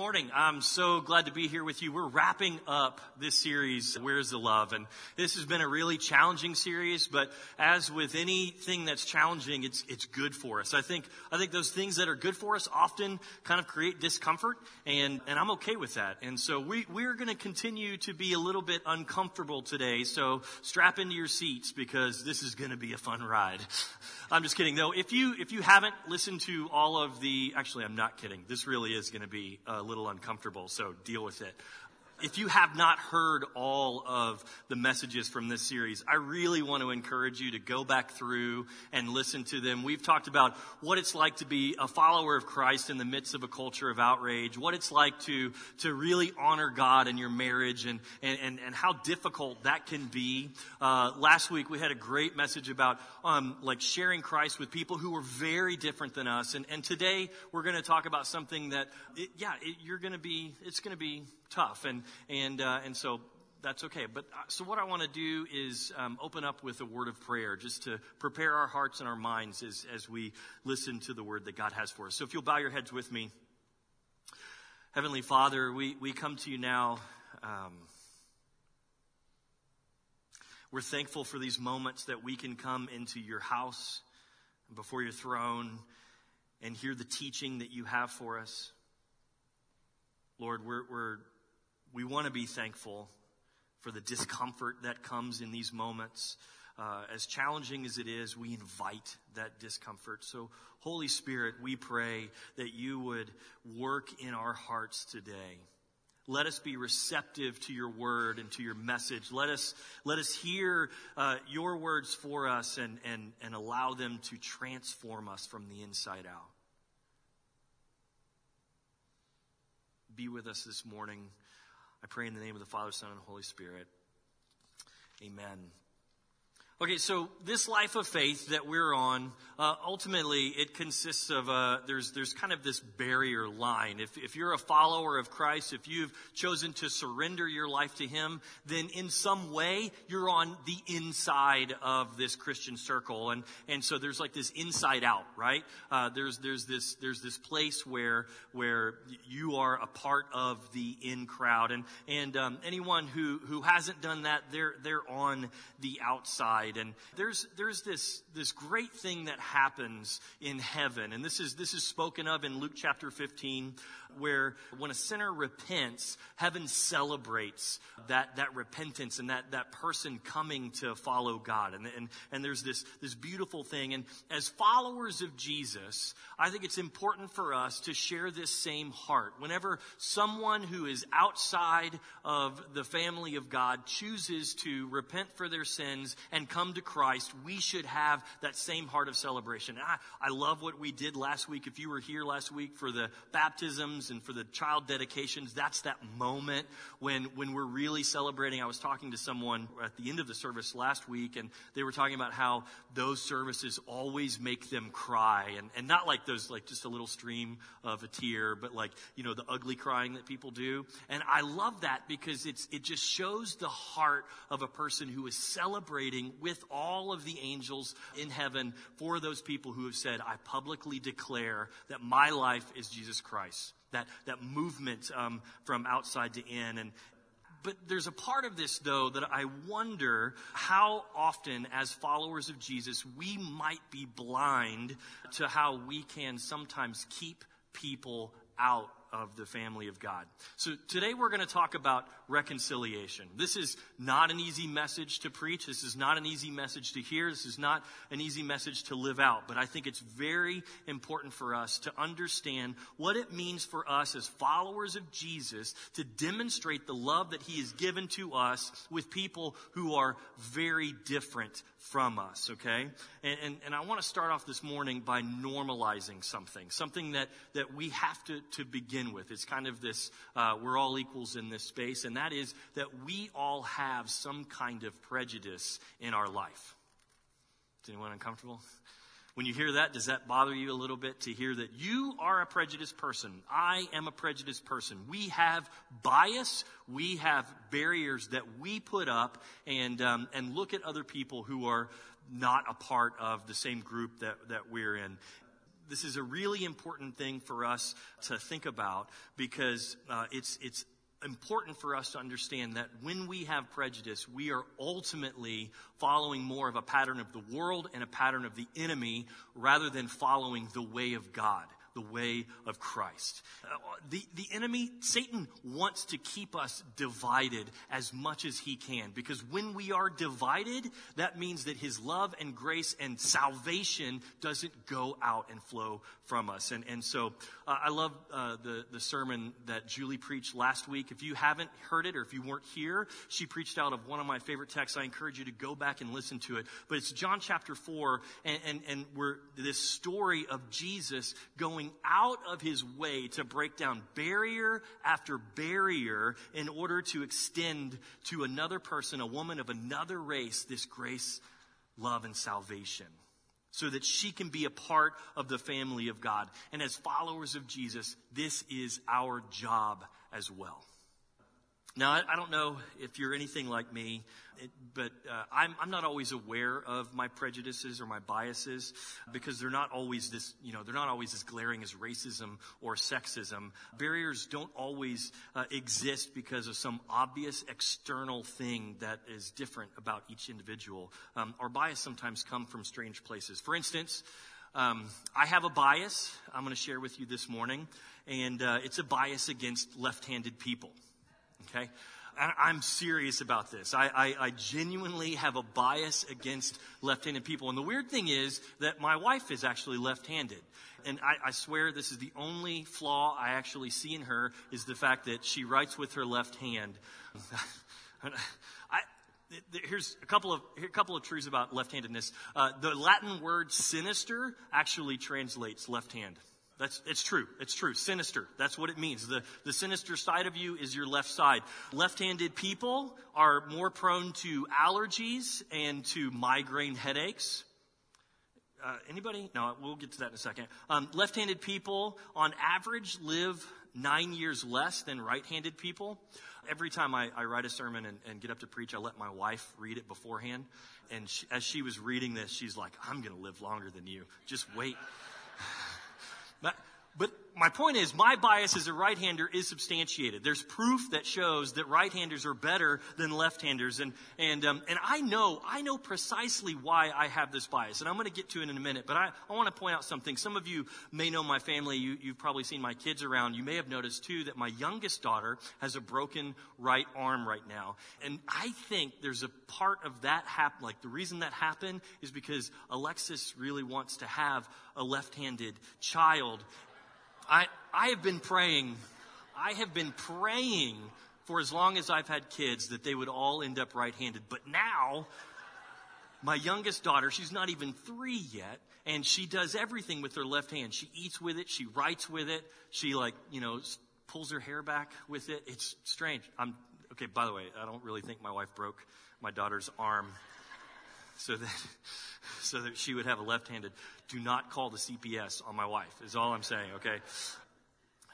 Morning. I'm so glad to be here with you. We're wrapping up this series, Where's the Love? And this has been a really challenging series, but as with anything that's challenging, it's, it's good for us. I think, I think those things that are good for us often kind of create discomfort, and, and I'm okay with that. And so we, we're going to continue to be a little bit uncomfortable today, so strap into your seats because this is going to be a fun ride. I'm just kidding. Though, if you, if you haven't listened to all of the, actually, I'm not kidding. This really is going to be a little uncomfortable, so deal with it if you have not heard all of the messages from this series, I really want to encourage you to go back through and listen to them. We've talked about what it's like to be a follower of Christ in the midst of a culture of outrage, what it's like to, to really honor God in your marriage and, and, and, and how difficult that can be. Uh, last week we had a great message about, um, like sharing Christ with people who were very different than us. And, and today we're going to talk about something that, it, yeah, it, you're going to be, it's going to be tough. And, and, uh, and so that's okay. But uh, so what I want to do is um, open up with a word of prayer just to prepare our hearts and our minds as, as we listen to the word that God has for us. So if you'll bow your heads with me. Heavenly Father, we, we come to you now. Um, we're thankful for these moments that we can come into your house before your throne and hear the teaching that you have for us. Lord, we're, we're we want to be thankful for the discomfort that comes in these moments. Uh, as challenging as it is, we invite that discomfort. So, Holy Spirit, we pray that you would work in our hearts today. Let us be receptive to your word and to your message. Let us, let us hear uh, your words for us and, and, and allow them to transform us from the inside out. Be with us this morning. I pray in the name of the Father, Son, and Holy Spirit. Amen. Okay, so this life of faith that we're on, uh, ultimately, it consists of uh, there's there's kind of this barrier line. If if you're a follower of Christ, if you've chosen to surrender your life to Him, then in some way you're on the inside of this Christian circle, and and so there's like this inside out, right? Uh, there's there's this there's this place where where you are a part of the in crowd, and and um, anyone who who hasn't done that, they're they're on the outside and there's, there's this, this great thing that happens in heaven. And this is, this is spoken of in Luke chapter 15 where when a sinner repents, heaven celebrates that, that repentance and that, that person coming to follow God. And, and, and there's this, this beautiful thing. And as followers of Jesus, I think it's important for us to share this same heart. Whenever someone who is outside of the family of God chooses to repent for their sins and come to Christ, we should have that same heart of celebration. And I, I love what we did last week. If you were here last week for the baptisms and for the child dedications, that's that moment when, when we're really celebrating. I was talking to someone at the end of the service last week, and they were talking about how those services always make them cry. And, and not like those, like just a little stream of a tear, but like, you know, the ugly crying that people do. And I love that because it's, it just shows the heart of a person who is celebrating with all of the angels in heaven for those people who have said, I publicly declare that my life is Jesus Christ that, that movement um, from outside to in. And, but there's a part of this, though, that I wonder how often, as followers of Jesus, we might be blind to how we can sometimes keep people out of the family of God. So today we're going to talk about reconciliation. This is not an easy message to preach. This is not an easy message to hear. This is not an easy message to live out. But I think it's very important for us to understand what it means for us as followers of Jesus to demonstrate the love that he has given to us with people who are very different from us, okay? And, and, and I want to start off this morning by normalizing something, something that, that we have to, to begin begin with. It's kind of this, uh, we're all equals in this space, and that is that we all have some kind of prejudice in our life. Is anyone uncomfortable? When you hear that, does that bother you a little bit to hear that you are a prejudiced person? I am a prejudiced person. We have bias. We have barriers that we put up and, um, and look at other people who are not a part of the same group that, that we're in. This is a really important thing for us to think about because uh, it's, it's important for us to understand that when we have prejudice, we are ultimately following more of a pattern of the world and a pattern of the enemy rather than following the way of God the way of Christ. Uh, the, the enemy, Satan, wants to keep us divided as much as he can because when we are divided, that means that his love and grace and salvation doesn't go out and flow from us. And, and so uh, I love uh, the, the sermon that Julie preached last week. If you haven't heard it or if you weren't here, she preached out of one of my favorite texts. I encourage you to go back and listen to it. But it's John chapter 4, and, and, and we're this story of Jesus going out of his way to break down barrier after barrier in order to extend to another person, a woman of another race, this grace, love, and salvation so that she can be a part of the family of God. And as followers of Jesus, this is our job as well. Now, I, I don't know if you're anything like me, it, but uh, I'm, I'm not always aware of my prejudices or my biases because they're not always this, you know, they're not always as glaring as racism or sexism. Barriers don't always uh, exist because of some obvious external thing that is different about each individual. Um, our bias sometimes come from strange places. For instance, um, I have a bias I'm going to share with you this morning, and uh, it's a bias against left-handed people okay? I'm serious about this. I, I, I, genuinely have a bias against left-handed people. And the weird thing is that my wife is actually left-handed. And I, I swear this is the only flaw I actually see in her is the fact that she writes with her left hand. I, here's a couple of a couple of truths about left-handedness. Uh, the Latin word "sinister" actually translates left hand. That's, it's true. It's true. Sinister. That's what it means. The, the sinister side of you is your left side. Left-handed people are more prone to allergies and to migraine headaches. Uh, anybody? No, we'll get to that in a second. Um, left-handed people, on average, live nine years less than right-handed people. Every time I, I write a sermon and, and, get up to preach, I let my wife read it beforehand. And she, as she was reading this, she's like, "I'm going to live longer than you. Just wait." But, but my point is, my bias as a right-hander is substantiated. There's proof that shows that right-handers are better than left-handers, and and um, and I know I know precisely why I have this bias, and I'm going to get to it in a minute. But I, I want to point out something. Some of you may know my family. You, you've probably seen my kids around. You may have noticed too that my youngest daughter has a broken right arm right now, and I think there's a part of that happen. Like the reason that happened is because Alexis really wants to have a left-handed child, I, I have been praying, I have been praying for as long as I've had kids that they would all end up right handed. But now, my youngest daughter, she's not even three yet, and she does everything with her left hand. She eats with it, she writes with it, she, like, you know, pulls her hair back with it. It's strange. I'm, okay, by the way, I don't really think my wife broke my daughter's arm so that, so that she would have a left handed. Do not call the CPS on my wife, is all I'm saying, okay?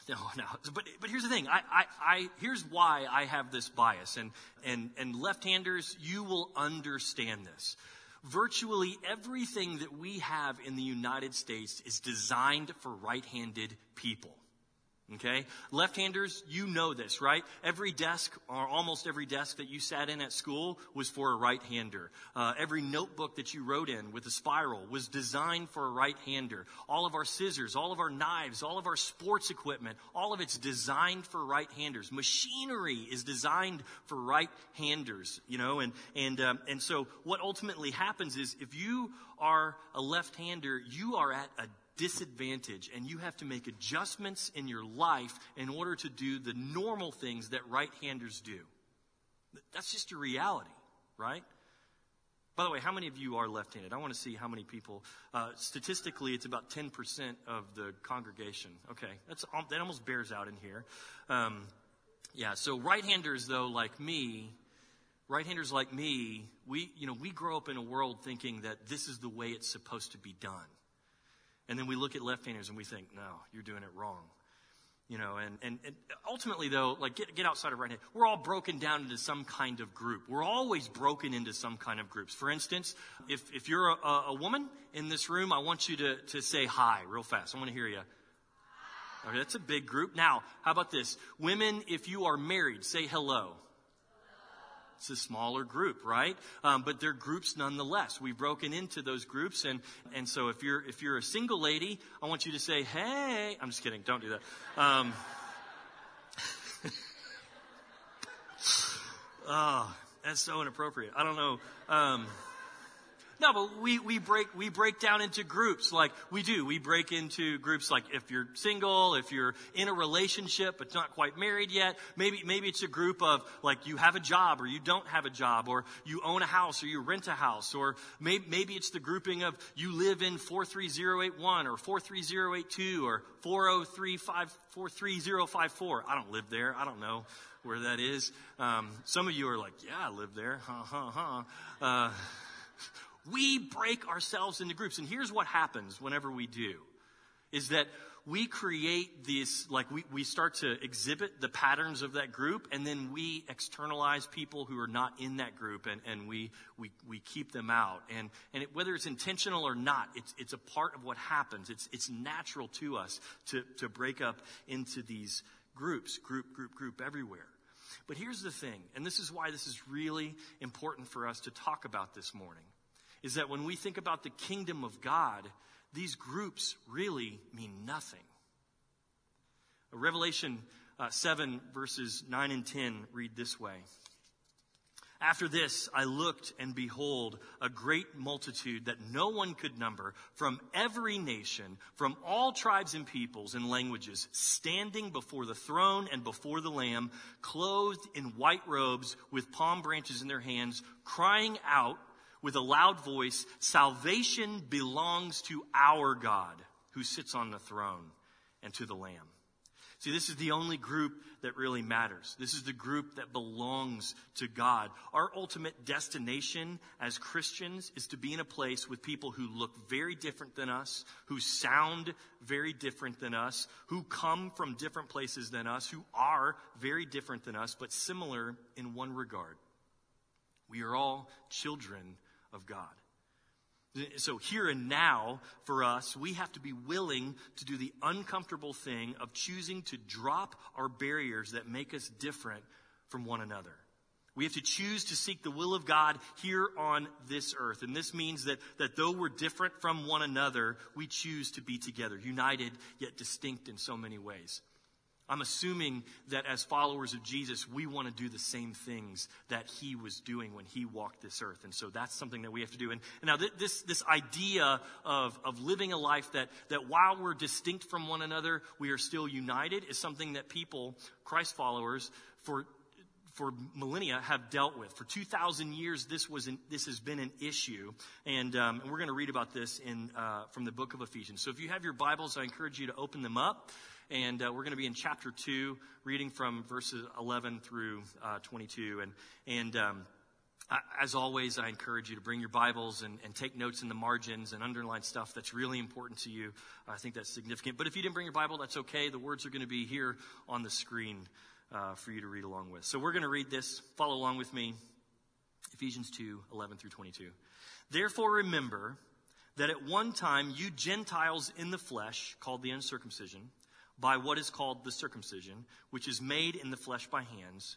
No, no. But, but here's the thing. I, I, I, here's why I have this bias. And, and, and left-handers, you will understand this. Virtually everything that we have in the United States is designed for right-handed people. Okay? Left-handers, you know this, right? Every desk, or almost every desk that you sat in at school was for a right-hander. Uh, every notebook that you wrote in with a spiral was designed for a right-hander. All of our scissors, all of our knives, all of our sports equipment, all of it's designed for right-handers. Machinery is designed for right-handers, you know, and, and, um, and so what ultimately happens is if you are a left-hander, you are at a disadvantage and you have to make adjustments in your life in order to do the normal things that right handers do. That's just a reality, right? By the way, how many of you are left handed? I want to see how many people. Uh, statistically, it's about 10% of the congregation. Okay, that's, that almost bears out in here. Um, yeah, so right handers, though, like me, right handers like me, we, you know, we grow up in a world thinking that this is the way it's supposed to be done. And then we look at left handers and we think, no, you're doing it wrong. You know, and, and, and, ultimately, though, like get, get outside of right hand. We're all broken down into some kind of group. We're always broken into some kind of groups. For instance, if, if you're a, a woman in this room, I want you to, to say hi real fast. I want to hear you. Okay, that's a big group. Now, how about this? Women, if you are married, say hello. It's a smaller group, right? Um, but they're groups nonetheless. We've broken into those groups, and and so if you're if you're a single lady, I want you to say, "Hey." I'm just kidding. Don't do that. Um, oh, that's so inappropriate. I don't know. Um, no, but we, we break, we break down into groups like we do. We break into groups like if you're single, if you're in a relationship but not quite married yet, maybe, maybe it's a group of like you have a job or you don't have a job or you own a house or you rent a house or maybe, maybe it's the grouping of you live in 43081 or 43082 or 403543054. I don't live there. I don't know where that is. Um, some of you are like, yeah, I live there. Ha ha ha. We break ourselves into groups. And here's what happens whenever we do is that we create these, like we, we start to exhibit the patterns of that group, and then we externalize people who are not in that group, and, and we, we, we keep them out. And, and it, whether it's intentional or not, it's, it's a part of what happens. It's, it's natural to us to, to break up into these groups, group, group, group everywhere. But here's the thing, and this is why this is really important for us to talk about this morning is that when we think about the kingdom of God, these groups really mean nothing. Revelation uh, 7, verses 9 and 10 read this way. After this, I looked, and behold, a great multitude that no one could number from every nation, from all tribes and peoples and languages, standing before the throne and before the Lamb, clothed in white robes with palm branches in their hands, crying out with a loud voice, Salvation belongs to our God who sits on the throne and to the Lamb. See, this is the only group that really matters. This is the group that belongs to God. Our ultimate destination as Christians is to be in a place with people who look very different than us, who sound very different than us, who come from different places than us, who are very different than us, but similar in one regard. We are all children of God. So, here and now, for us, we have to be willing to do the uncomfortable thing of choosing to drop our barriers that make us different from one another. We have to choose to seek the will of God here on this earth. And this means that, that though we're different from one another, we choose to be together, united yet distinct in so many ways. I'm assuming that as followers of Jesus, we want to do the same things that he was doing when he walked this earth. And so that's something that we have to do. And, and now this, this idea of, of living a life that, that while we're distinct from one another, we are still united is something that people, Christ followers, for, for millennia have dealt with. For 2,000 years, this, was an, this has been an issue. And, um, and we're going to read about this in, uh, from the book of Ephesians. So if you have your Bibles, I encourage you to open them up. And uh, we're going to be in chapter 2, reading from verses 11 through uh, 22. And, and um, I, as always, I encourage you to bring your Bibles and, and, take notes in the margins and underline stuff that's really important to you. I think that's significant. But if you didn't bring your Bible, that's okay. The words are going to be here on the screen uh, for you to read along with. So we're going to read this. Follow along with me. Ephesians 2, 11 through 22. Therefore, remember that at one time you Gentiles in the flesh, called the uncircumcision, by what is called the circumcision, which is made in the flesh by hands.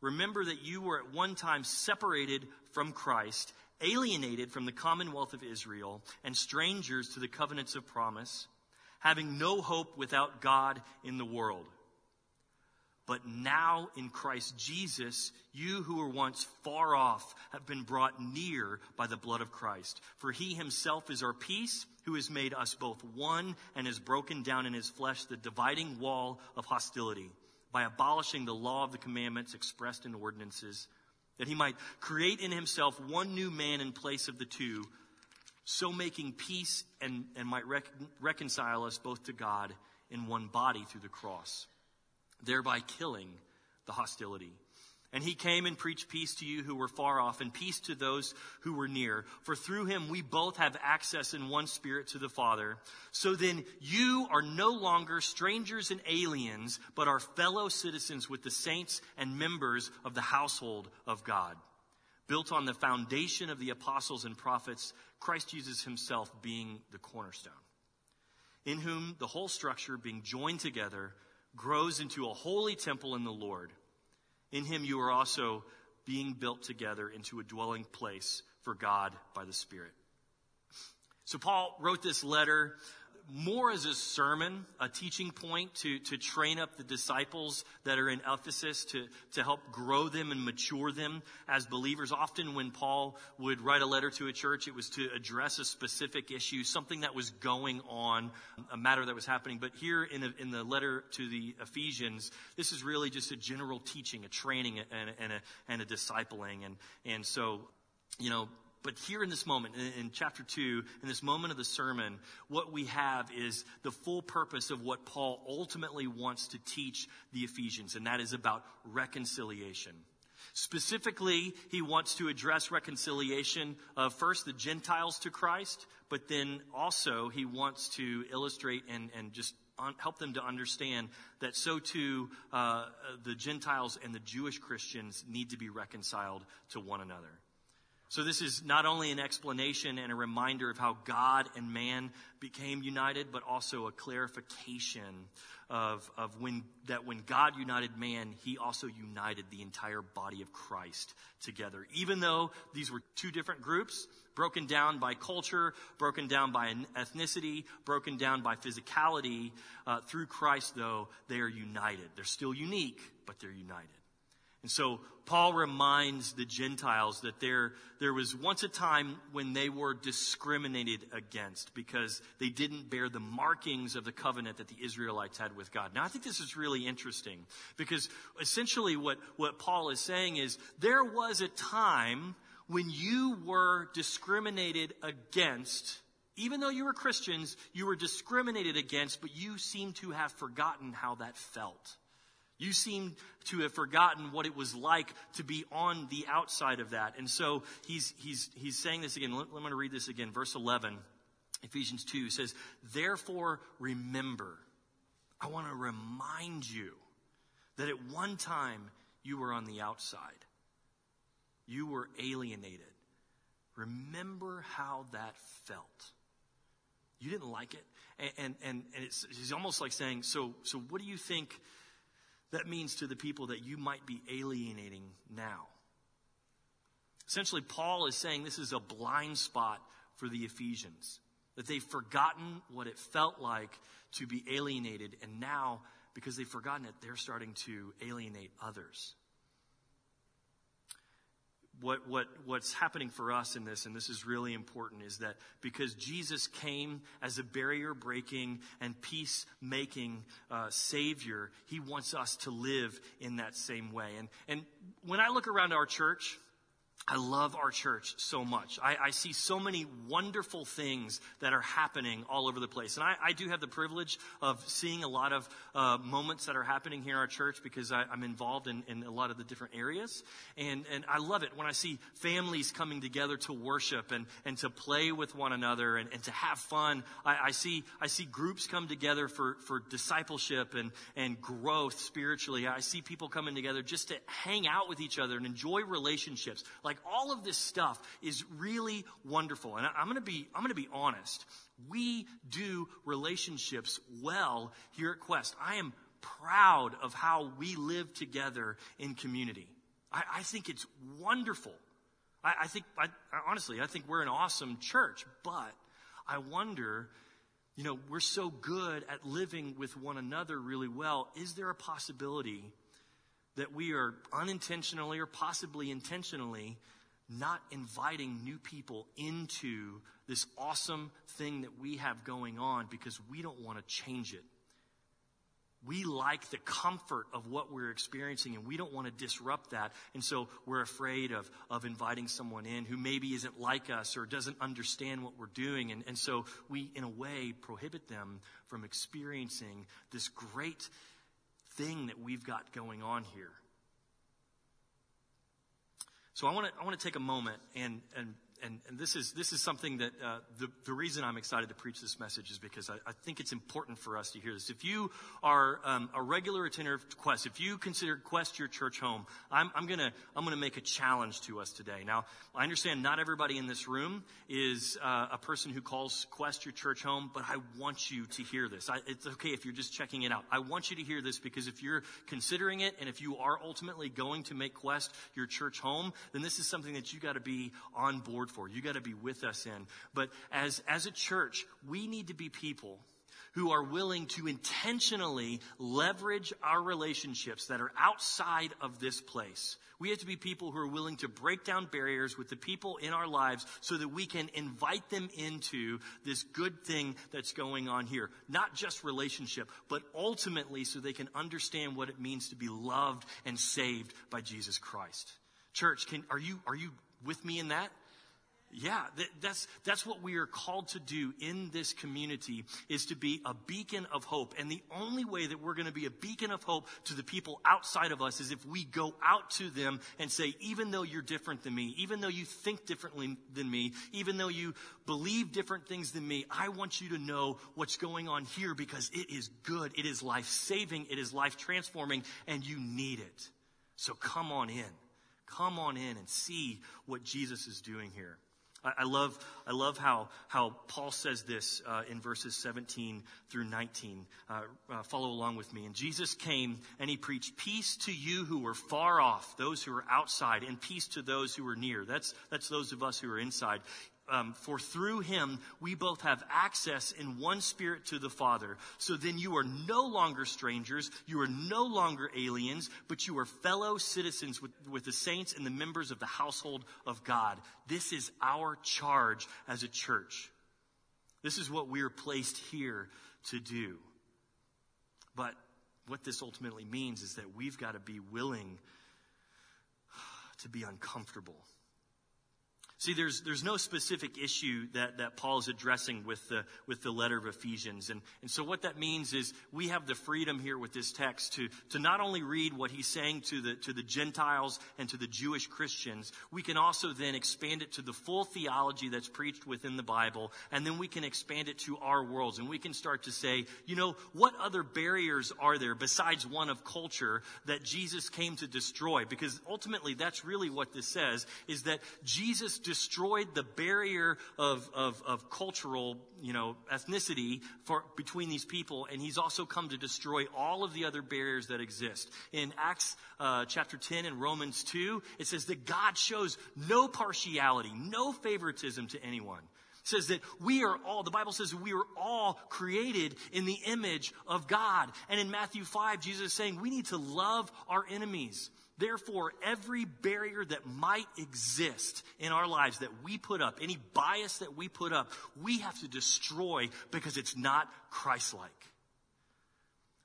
Remember that you were at one time separated from Christ, alienated from the commonwealth of Israel, and strangers to the covenants of promise, having no hope without God in the world. But now in Christ Jesus, you who were once far off have been brought near by the blood of Christ. For he himself is our peace, who has made us both one and has broken down in his flesh the dividing wall of hostility by abolishing the law of the commandments expressed in ordinances that he might create in himself one new man in place of the two, so making peace and, and might rec- reconcile us both to God in one body through the cross, thereby killing the hostility. And he came and preached peace to you who were far off and peace to those who were near. For through him we both have access in one spirit to the Father. So then you are no longer strangers and aliens, but are fellow citizens with the saints and members of the household of God. Built on the foundation of the apostles and prophets, Christ Jesus himself being the cornerstone. In whom the whole structure being joined together grows into a holy temple in the Lord. In him you are also being built together into a dwelling place for God by the Spirit. So Paul wrote this letter more as a sermon, a teaching point to, to train up the disciples that are in Ephesus to, to help grow them and mature them as believers. Often when Paul would write a letter to a church, it was to address a specific issue, something that was going on, a matter that was happening. But here in, a, in the letter to the Ephesians, this is really just a general teaching, a training, and, and, a, and a discipling. And, and so, you know, but here in this moment, in, in, chapter 2, in this moment of the sermon, what we have is the full purpose of what Paul ultimately wants to teach the Ephesians, and that is about reconciliation. Specifically, he wants to address reconciliation of first the Gentiles to Christ, but then also he wants to illustrate and, and just help them to understand that so too uh, the Gentiles and the Jewish Christians need to be reconciled to one another. So this is not only an explanation and a reminder of how God and man became united, but also a clarification of, of when, that when God united man, he also united the entire body of Christ together. Even though these were two different groups, broken down by culture, broken down by ethnicity, broken down by physicality, uh, through Christ though, they are united. They're still unique, but they're united. And so Paul reminds the Gentiles that there, there was once a time when they were discriminated against because they didn't bear the markings of the covenant that the Israelites had with God. Now I think this is really interesting because essentially what, what Paul is saying is there was a time when you were discriminated against even though you were Christians, you were discriminated against, but you seem to have forgotten how that felt. You seem to have forgotten what it was like to be on the outside of that. And so he's, he's, he's saying this again. I'm going to read this again. Verse 11, Ephesians 2 says, Therefore remember, I want to remind you that at one time you were on the outside. You were alienated. Remember how that felt. You didn't like it. And, and, and, it's, it's almost like saying, so, so what do you think that means to the people that you might be alienating now. Essentially, Paul is saying this is a blind spot for the Ephesians, that they've forgotten what it felt like to be alienated, and now, because they've forgotten it, they're starting to alienate others what, what, what's happening for us in this, and this is really important, is that because Jesus came as a barrier breaking and peace making uh, Savior, He wants us to live in that same way. And, and when I look around our church, I love our church so much. I, I, see so many wonderful things that are happening all over the place. And I, I do have the privilege of seeing a lot of uh, moments that are happening here in our church because I, am involved in, in, a lot of the different areas. And, and I love it when I see families coming together to worship and, and to play with one another and, and to have fun. I, see, I see groups come together for, for discipleship and, and growth spiritually. I see people coming together just to hang out with each other and enjoy relationships. Like all of this stuff is really wonderful. And I'm going to be, I'm going to be honest. We do relationships well here at Quest. I am proud of how we live together in community. I, I think it's wonderful. I, I think, I, honestly, I think we're an awesome church, but I wonder, you know, we're so good at living with one another really well. Is there a possibility that we are unintentionally or possibly intentionally not inviting new people into this awesome thing that we have going on because we don't want to change it. we like the comfort of what we're experiencing and we don't want to disrupt that. And so we're afraid of, of inviting someone in who maybe isn't like us or doesn't understand what we're doing. And, and so we, in a way, prohibit them from experiencing this great thing that we've got going on here. So I want to, I want to take a moment and, and and, and this is this is something that uh, the the reason I'm excited to preach this message is because I, I think it's important for us to hear this. If you are um, a regular attender of Quest, if you consider Quest your church home, I'm, I'm gonna I'm gonna make a challenge to us today. Now I understand not everybody in this room is uh, a person who calls Quest your church home, but I want you to hear this. I, it's okay if you're just checking it out. I want you to hear this because if you're considering it and if you are ultimately going to make Quest your church home, then this is something that you got to be on board for. You got to be with us in. But as, as a church, we need to be people who are willing to intentionally leverage our relationships that are outside of this place. We have to be people who are willing to break down barriers with the people in our lives so that we can invite them into this good thing that's going on here. Not just relationship, but ultimately so they can understand what it means to be loved and saved by Jesus Christ. Church, can, are you, are you with me in that? Yeah, that's, that's what we are called to do in this community is to be a beacon of hope. And the only way that we're going to be a beacon of hope to the people outside of us is if we go out to them and say, even though you're different than me, even though you think differently than me, even though you believe different things than me, I want you to know what's going on here because it is good. It is life saving. It is life transforming and you need it. So come on in. Come on in and see what Jesus is doing here. I, love, I love how, how Paul says this uh, in verses 17 through 19. Uh, uh, follow along with me. And Jesus came and he preached peace to you who were far off, those who are outside, and peace to those who are near. That's, that's those of us who are inside um, for through him we both have access in one spirit to the Father. So then you are no longer strangers, you are no longer aliens, but you are fellow citizens with, with the saints and the members of the household of God. This is our charge as a church. This is what we are placed here to do. But what this ultimately means is that we've got to be willing to be uncomfortable. See, there's, there's no specific issue that, that Paul is addressing with the, with the letter of Ephesians. And, and so what that means is we have the freedom here with this text to, to not only read what he's saying to the, to the Gentiles and to the Jewish Christians, we can also then expand it to the full theology that's preached within the Bible. And then we can expand it to our worlds. And we can start to say, you know, what other barriers are there besides one of culture that Jesus came to destroy? Because ultimately that's really what this says, is that Jesus destroyed the barrier of, of, of cultural, you know, ethnicity for, between these people, and he's also come to destroy all of the other barriers that exist. In Acts uh, chapter 10 and Romans 2, it says that God shows no partiality, no favoritism to anyone It says that we are all, the Bible says we are all created in the image of God. And in Matthew 5, Jesus is saying we need to love our enemies. Therefore, every barrier that might exist in our lives that we put up, any bias that we put up, we have to destroy because it's not Christ like.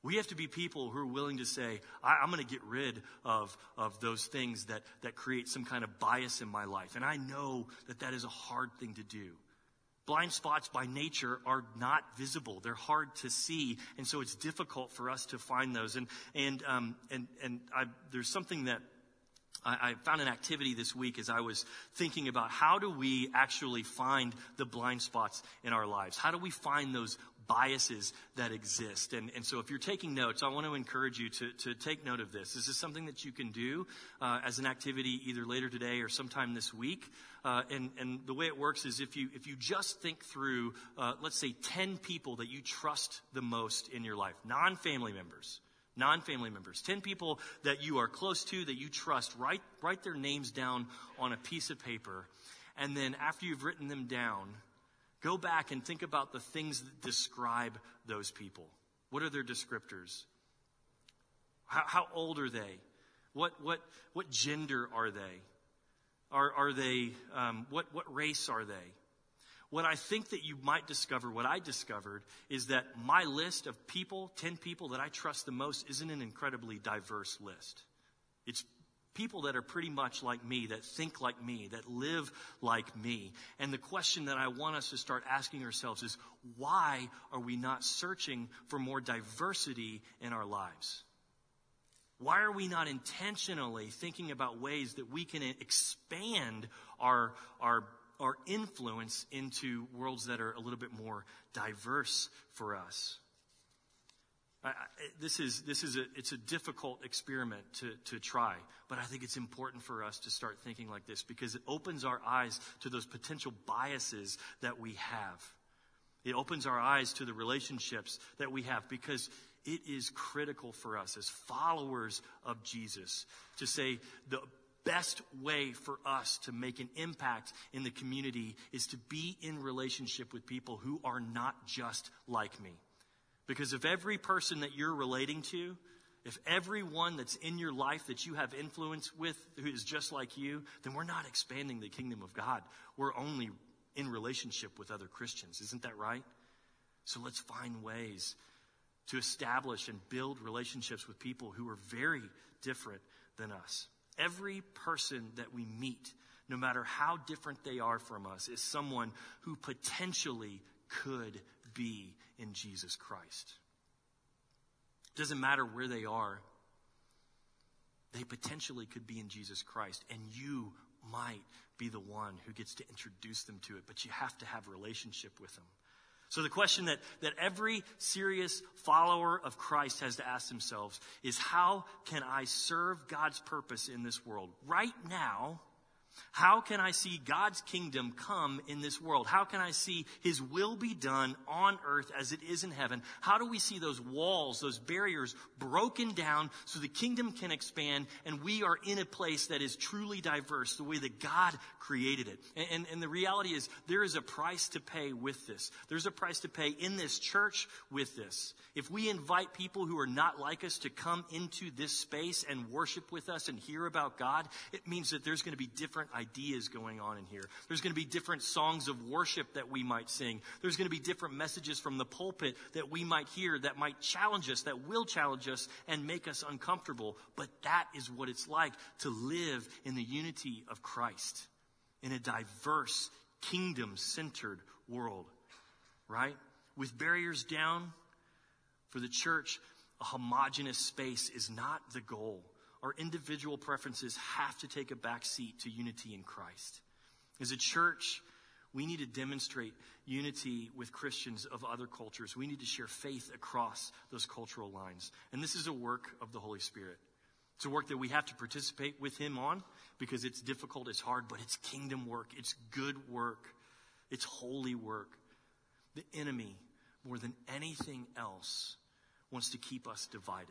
We have to be people who are willing to say, I, am going to get rid of, of those things that, that create some kind of bias in my life. And I know that that is a hard thing to do. Blind spots by nature are not visible. They're hard to see. And so it's difficult for us to find those. And, and, um, and, and I, there's something that I, I found an activity this week as I was thinking about how do we actually find the blind spots in our lives? How do we find those biases that exist. And, and so if you're taking notes, I want to encourage you to, to take note of this. This is something that you can do uh, as an activity either later today or sometime this week. Uh, and, and the way it works is if you, if you just think through, uh, let's say 10 people that you trust the most in your life, non-family members, non-family members 10 people that you are close to that you trust write, write their names down on a piece of paper and then after you've written them down Go back and think about the things that describe those people. What are their descriptors? How, how old are they? What, what, what gender are they? Are, are they, um, what, what race are they? what I think that you might discover, what I discovered, is that my list of people, 10 people that I trust the most, isn't an incredibly diverse list. It's people that are pretty much like me, that think like me, that live like me. And the question that I want us to start asking ourselves is why are we not searching for more diversity in our lives? Why are we not intentionally thinking about ways that we can expand our, our our influence into worlds that are a little bit more diverse for us. I, this is, this is a, it's a difficult experiment to, to try, but I think it's important for us to start thinking like this because it opens our eyes to those potential biases that we have. It opens our eyes to the relationships that we have because it is critical for us as followers of Jesus to say the best way for us to make an impact in the community is to be in relationship with people who are not just like me. Because if every person that you're relating to, if everyone that's in your life that you have influence with who is just like you, then we're not expanding the kingdom of God. We're only in relationship with other Christians. Isn't that right? So let's find ways to establish and build relationships with people who are very different than us. Every person that we meet, no matter how different they are from us, is someone who potentially could be in Jesus Christ. It doesn't matter where they are, they potentially could be in Jesus Christ, and you might be the one who gets to introduce them to it, but you have to have a relationship with them. So the question that, that every serious follower of Christ has to ask themselves is how can I serve God's purpose in this world? Right now, how can I see God's kingdom come in this world? How can I see His will be done on earth as it is in heaven? How do we see those walls, those barriers broken down so the kingdom can expand and we are in a place that is truly diverse the way that God created it? And, and, and the reality is there is a price to pay with this. There's a price to pay in this church with this. If we invite people who are not like us to come into this space and worship with us and hear about God, it means that there's going to be different ideas going on in here. There's going to be different songs of worship that we might sing. There's going to be different messages from the pulpit that we might hear that might challenge us, that will challenge us and make us uncomfortable. But that is what it's like to live in the unity of Christ in a diverse, kingdom centered world, right? With barriers down for the church, a homogenous space is not the goal our individual preferences have to take a back seat to unity in Christ. As a church, we need to demonstrate unity with Christians of other cultures. We need to share faith across those cultural lines. And this is a work of the Holy Spirit. It's a work that we have to participate with Him on because it's difficult, it's hard, but it's kingdom work. It's good work. It's holy work. The enemy, more than anything else, wants to keep us divided.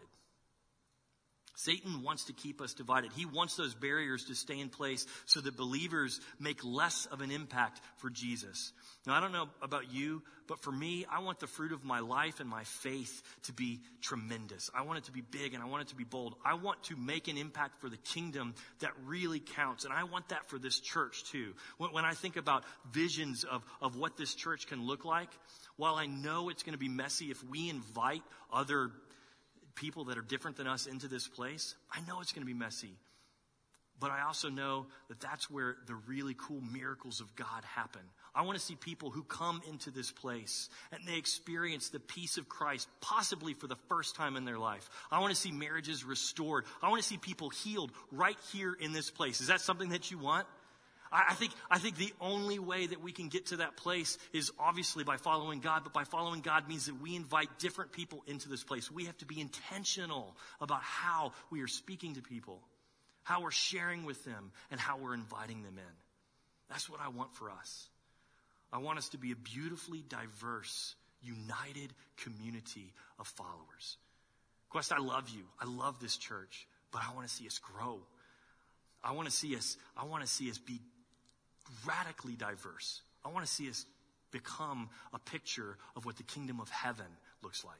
Satan wants to keep us divided. He wants those barriers to stay in place so that believers make less of an impact for Jesus. Now, I don't know about you, but for me, I want the fruit of my life and my faith to be tremendous. I want it to be big and I want it to be bold. I want to make an impact for the kingdom that really counts. And I want that for this church too. When, when I think about visions of, of what this church can look like, while I know it's going to be messy if we invite other people that are different than us into this place, I know it's going to be messy. But I also know that that's where the really cool miracles of God happen. I want to see people who come into this place and they experience the peace of Christ, possibly for the first time in their life. I want to see marriages restored. I want to see people healed right here in this place. Is that something that you want? I, think, I think the only way that we can get to that place is obviously by following God, but by following God means that we invite different people into this place. We have to be intentional about how we are speaking to people, how we're sharing with them, and how we're inviting them in. That's what I want for us. I want us to be a beautifully diverse, united community of followers. Quest, I love you. I love this church, but I want to see us grow. I want to see us, I want to see us be radically diverse. I want to see us become a picture of what the kingdom of heaven looks like.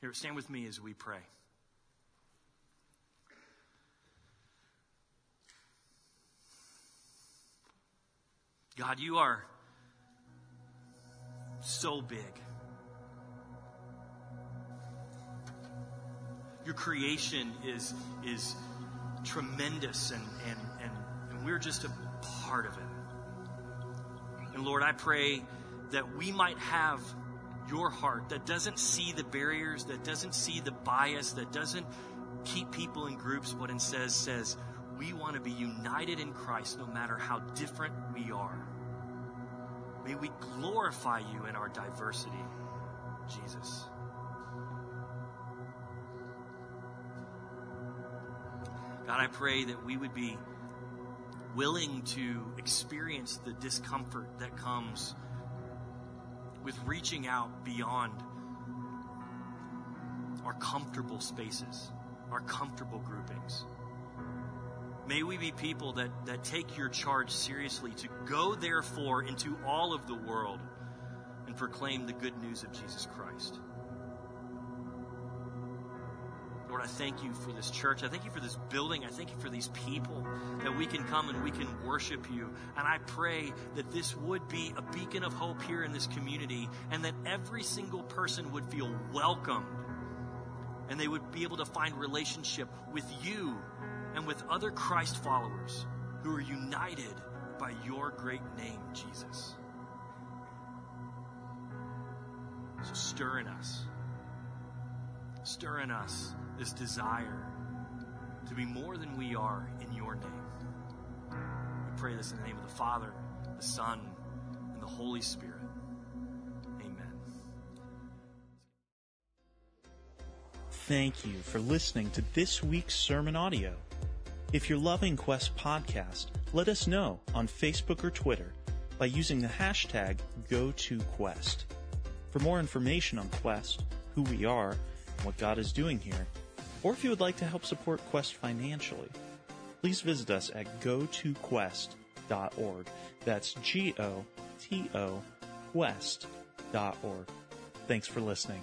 Here, stand with me as we pray. God, you are so big. Your creation is, is tremendous, and, and, and, and we're just a of it. And Lord, I pray that we might have your heart that doesn't see the barriers, that doesn't see the bias, that doesn't keep people in groups, but instead says, says we want to be united in Christ no matter how different we are. May we glorify you in our diversity, Jesus. God, I pray that we would be willing to experience the discomfort that comes with reaching out beyond our comfortable spaces, our comfortable groupings. May we be people that, that take your charge seriously to go, therefore, into all of the world and proclaim the good news of Jesus Christ. I thank you for this church. I thank you for this building. I thank you for these people that we can come and we can worship you. And I pray that this would be a beacon of hope here in this community and that every single person would feel welcomed and they would be able to find relationship with you and with other Christ followers who are united by your great name, Jesus. So stir in us. Stir in us this desire to be more than we are in your name. We pray this in the name of the Father, the Son, and the Holy Spirit. Amen. Thank you for listening to this week's sermon audio. If you're loving Quest Podcast, let us know on Facebook or Twitter by using the hashtag GoToQuest. For more information on Quest, who we are, what God is doing here, or if you would like to help support Quest financially, please visit us at gotoquest.org. That's G O T O Quest.org. Thanks for listening.